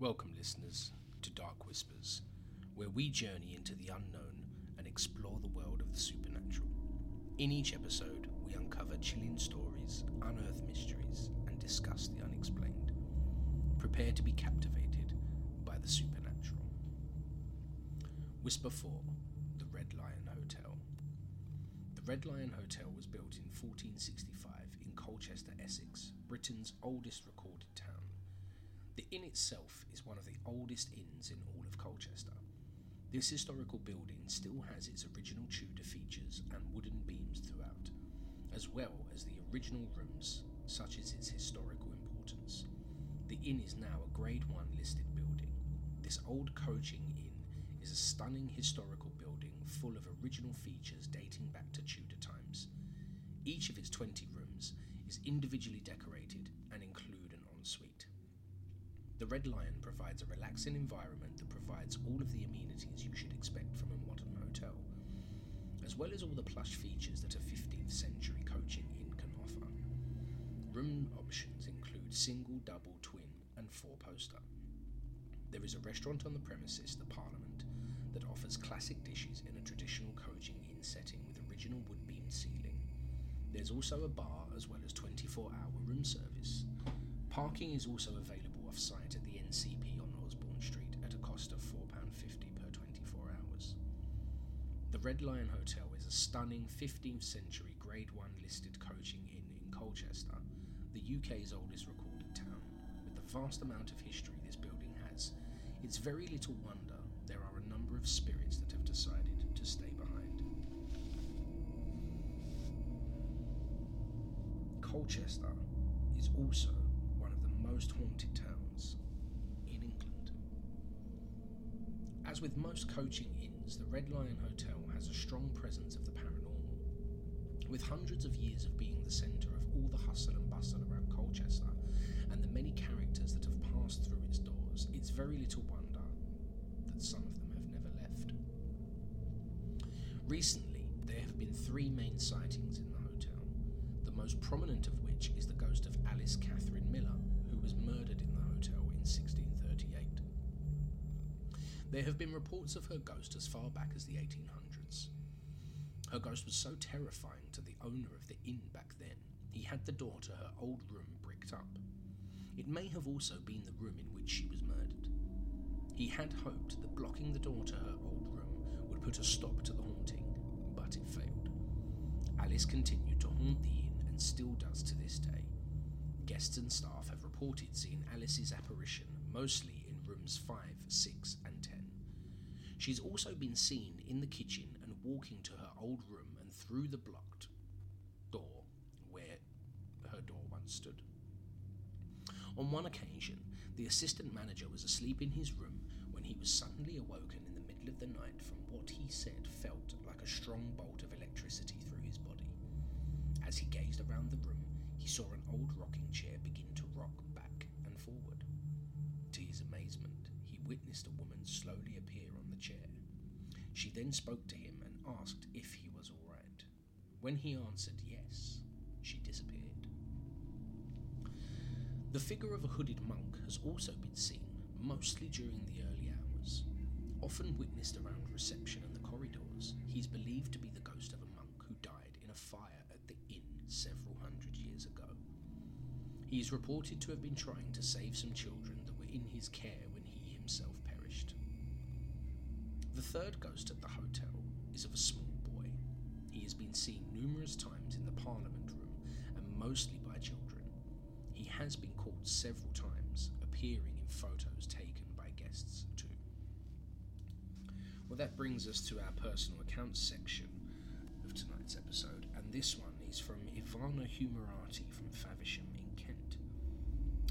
Welcome, listeners, to Dark Whispers, where we journey into the unknown and explore the world of the supernatural. In each episode, we uncover chilling stories, unearth mysteries, and discuss the unexplained. Prepare to be captivated by the supernatural. Whisper 4 The Red Lion Hotel. The Red Lion Hotel was built in 1465 in Colchester, Essex, Britain's oldest recorded. The inn itself is one of the oldest inns in all of Colchester. This historical building still has its original Tudor features and wooden beams throughout, as well as the original rooms, such as its historical importance. The inn is now a Grade 1 listed building. This old coaching inn is a stunning historical building full of original features dating back to Tudor times. Each of its 20 rooms is individually decorated and include an ensuite. The Red Lion provides a relaxing environment that provides all of the amenities you should expect from a modern hotel, as well as all the plush features that a 15th century coaching inn can offer. Room options include single, double, twin, and four poster. There is a restaurant on the premises, the Parliament, that offers classic dishes in a traditional coaching inn setting with original wood beamed ceiling. There's also a bar as well as 24 hour room service. Parking is also available off site at the NCP on Osborne Street at a cost of £4.50 per 24 hours. The Red Lion Hotel is a stunning 15th century Grade 1 listed coaching inn in Colchester, the UK's oldest recorded town. With the vast amount of history this building has, it's very little wonder there are a number of spirits that have decided to stay behind. Colchester is also most haunted towns in England. As with most coaching inns, the Red Lion Hotel has a strong presence of the paranormal. With hundreds of years of being the centre of all the hustle and bustle around Colchester and the many characters that have passed through its doors, it's very little wonder that some of them have never left. Recently, there have been three main sightings in the hotel, the most prominent of which is the ghost of Alice Catherine Miller, was murdered in the hotel in 1638. There have been reports of her ghost as far back as the 1800s. Her ghost was so terrifying to the owner of the inn back then, he had the door to her old room bricked up. It may have also been the room in which she was murdered. He had hoped that blocking the door to her old room would put a stop to the haunting, but it failed. Alice continued to haunt the inn and still does to this day. Guests and staff have reported seeing Alice's apparition mostly in rooms 5, 6, and 10. She's also been seen in the kitchen and walking to her old room and through the blocked door where her door once stood. On one occasion, the assistant manager was asleep in his room when he was suddenly awoken in the middle of the night from what he said felt like a strong bolt of electricity through his body. As he gazed around the room, he saw an old rocking chair begin to rock back and forward. To his amazement, he witnessed a woman slowly appear on the chair. She then spoke to him and asked if he was all right. When he answered yes, she disappeared. The figure of a hooded monk has also been seen, mostly during the early hours. Often witnessed around reception and the corridors, he is believed to be the ghost of a monk who died in a fire at the inn several hundred years ago. He is reported to have been trying to save some children that were in his care himself perished. The third ghost at the hotel is of a small boy. He has been seen numerous times in the Parliament room and mostly by children. He has been caught several times, appearing in photos taken by guests too. Well, that brings us to our personal accounts section of tonight's episode, and this one is from Ivana Humerati from Faversham in Kent.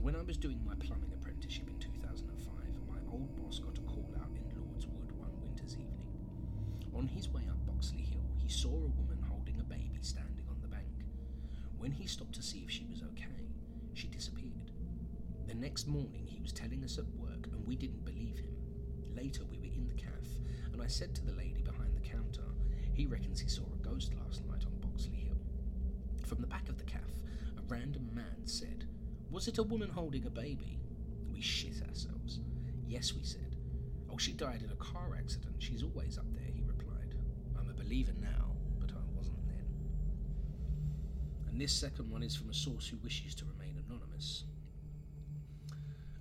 When I was doing my plumbing apprenticeship in 2005, my old boss got a call out in Lordswood one winter's evening. On his way up Boxley Hill, he saw a woman holding a baby standing on the bank. When he stopped to see if she was okay, she disappeared. The next morning, he was telling us at work, and we didn't believe him. Later, we were in the cafe, and I said to the lady behind the counter, he reckons he saw a ghost last night on Boxley Hill. From the back of the cafe, a random man said, Was it a woman holding a baby? We shit ourselves. Yes, we said. Oh, she died in a car accident. She's always up there, believer now, but I wasn't then. And this second one is from a source who wishes to remain anonymous.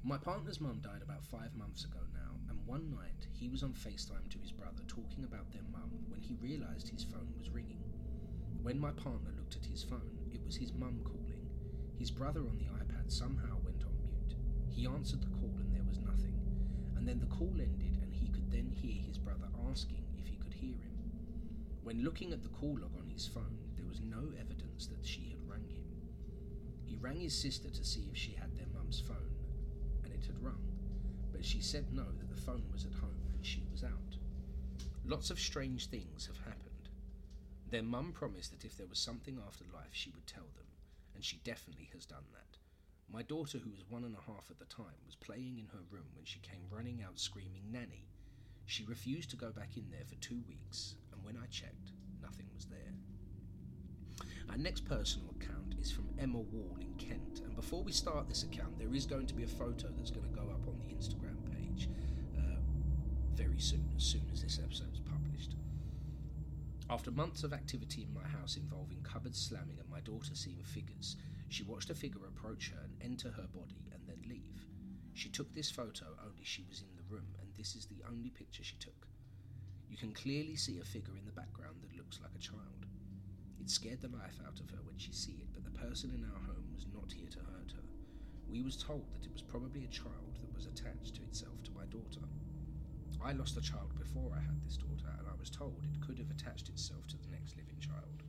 My partner's mum died about five months ago now, and one night he was on FaceTime to his brother talking about their mum when he realised his phone was ringing. When my partner looked at his phone, it was his mum calling. His brother on the iPad somehow went on mute. He answered the call and there was nothing. And then the call ended and he could then hear his brother asking if he could hear him. When looking at the call log on his phone, there was no evidence that she had rang him. He rang his sister to see if she had their mum's phone and it had rung, but she said no, that the phone was at home and she was out. Lots of strange things have happened. Their mum promised that if there was something after life, she would tell them, and she definitely has done that. My daughter, who was one and a half at the time, was playing in her room when she came running out screaming, Nanny. She refused to go back in there for two weeks, and when I checked, nothing was there. Our next personal account is from Emma Wall in Kent, and before we start this account, there is going to be a photo that's going to go up on the Instagram page uh, very soon, as soon as this episode is published. After months of activity in my house involving cupboards slamming and my daughter seeing figures, she watched a figure approach her and enter her body and then leave. She took this photo only she was in the room, and this is the only picture she took. You can clearly see a figure in the background that looks like a child. It scared the life out of her when she see it, but the person in our home was not here to hurt her. We was told that it was probably a child that was attached to itself to my daughter. I lost a child before I had this daughter, and I was told it could have attached itself to the next living child.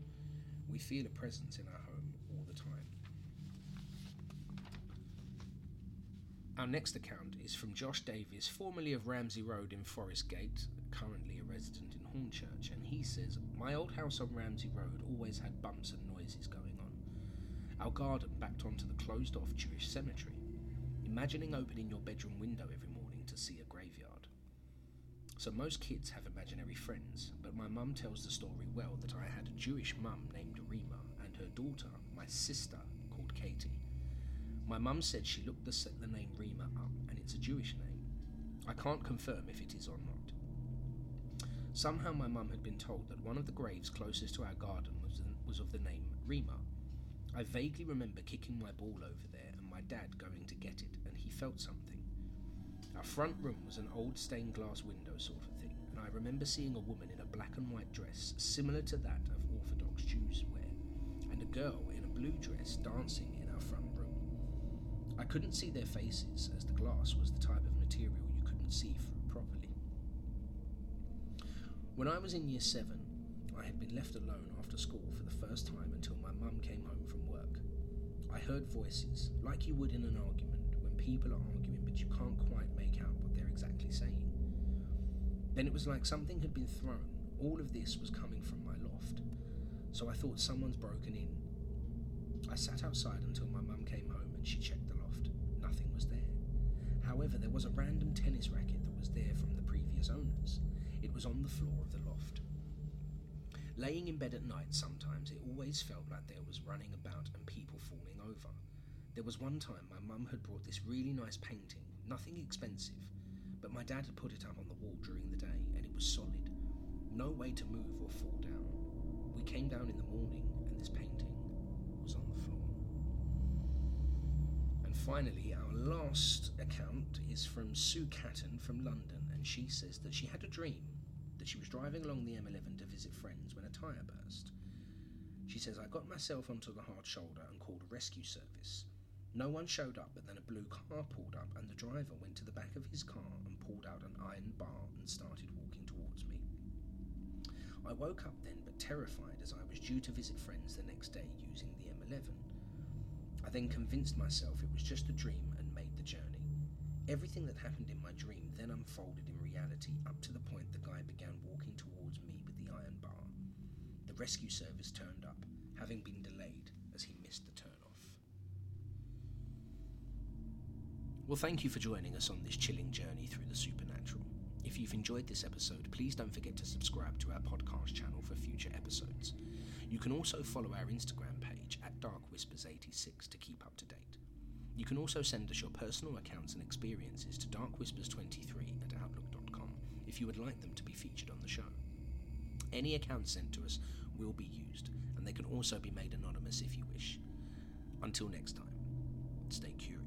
We feel a presence in our home all the time. Our next account is from Josh Davies, formerly of Ramsey Road in Forest Gate, currently resident in Hornchurch, and he says, My old house on Ramsey Road always had bumps and noises going on. Our garden backed onto the closed off Jewish cemetery. Imagining opening your bedroom window every morning to see a graveyard. So most kids have imaginary friends, but my mum tells the story well that I had a Jewish mum named Rima and her daughter, my sister, called Katie. My mum said she looked the, the name Rima up and it's a Jewish name. I can't confirm if it is or not. Somehow my mum had been told that one of the graves closest to our garden was, was of the name Rima. I vaguely remember kicking my ball over there and my dad going to get it, and he felt something. Our front room was an old stained glass window sort of thing, and I remember seeing a woman in a black and white dress similar to that of Orthodox Jews wear, and a girl in a blue dress dancing in our front room. I couldn't see their faces, as the glass was the type of material you couldn't see through when I was in year seven, I had been left alone after school for the first time until my mum came home from work. I heard voices, like you would in an argument, when people are arguing but you can't quite make out what they're exactly saying. Then it was like something had been thrown. All of this was coming from my loft. So I thought someone's broken in. I sat outside until my mum came home and she checked the loft. Nothing was there. However, there was a random tennis racket that was there from the previous owners. It was on the floor of the loft. Laying in bed at night, sometimes it always felt like there was running about and people falling over. There was one time my mum had brought this really nice painting, nothing expensive, but my dad had put it up on the wall during the day and it was solid. No way to move or fall down. We came down in the morning and this painting was on the floor. And finally, our last account is from Sue Catton from London, and she says that she had a dream that she was driving along the M11 to visit friends when a tyre burst. She says, I got myself onto the hard shoulder and called a rescue service. No one showed up, but then a blue car pulled up, and the driver went to the back of his car and pulled out an iron bar and started walking towards me. I woke up then, but terrified as I was due to visit friends the next day using the M11. I then convinced myself it was just a dream and made the journey. Everything that happened in my dream then unfolded in reality up to the point the guy began walking towards me with the iron bar. The rescue service turned up, having been delayed as he missed the turn-off. Well, thank you for joining us on this chilling journey through the supernatural. If you've enjoyed this episode, please don't forget to subscribe to our podcast channel for future episodes. You can also follow our Instagram page at Dark Whispers 86 to keep up to date. You can also send us your personal accounts and experiences to darkwhispers23 at outlook.com if you would like them to be featured on the show. Any accounts sent to us will be used, and they can also be made anonymous if you wish. Until next time, stay curious,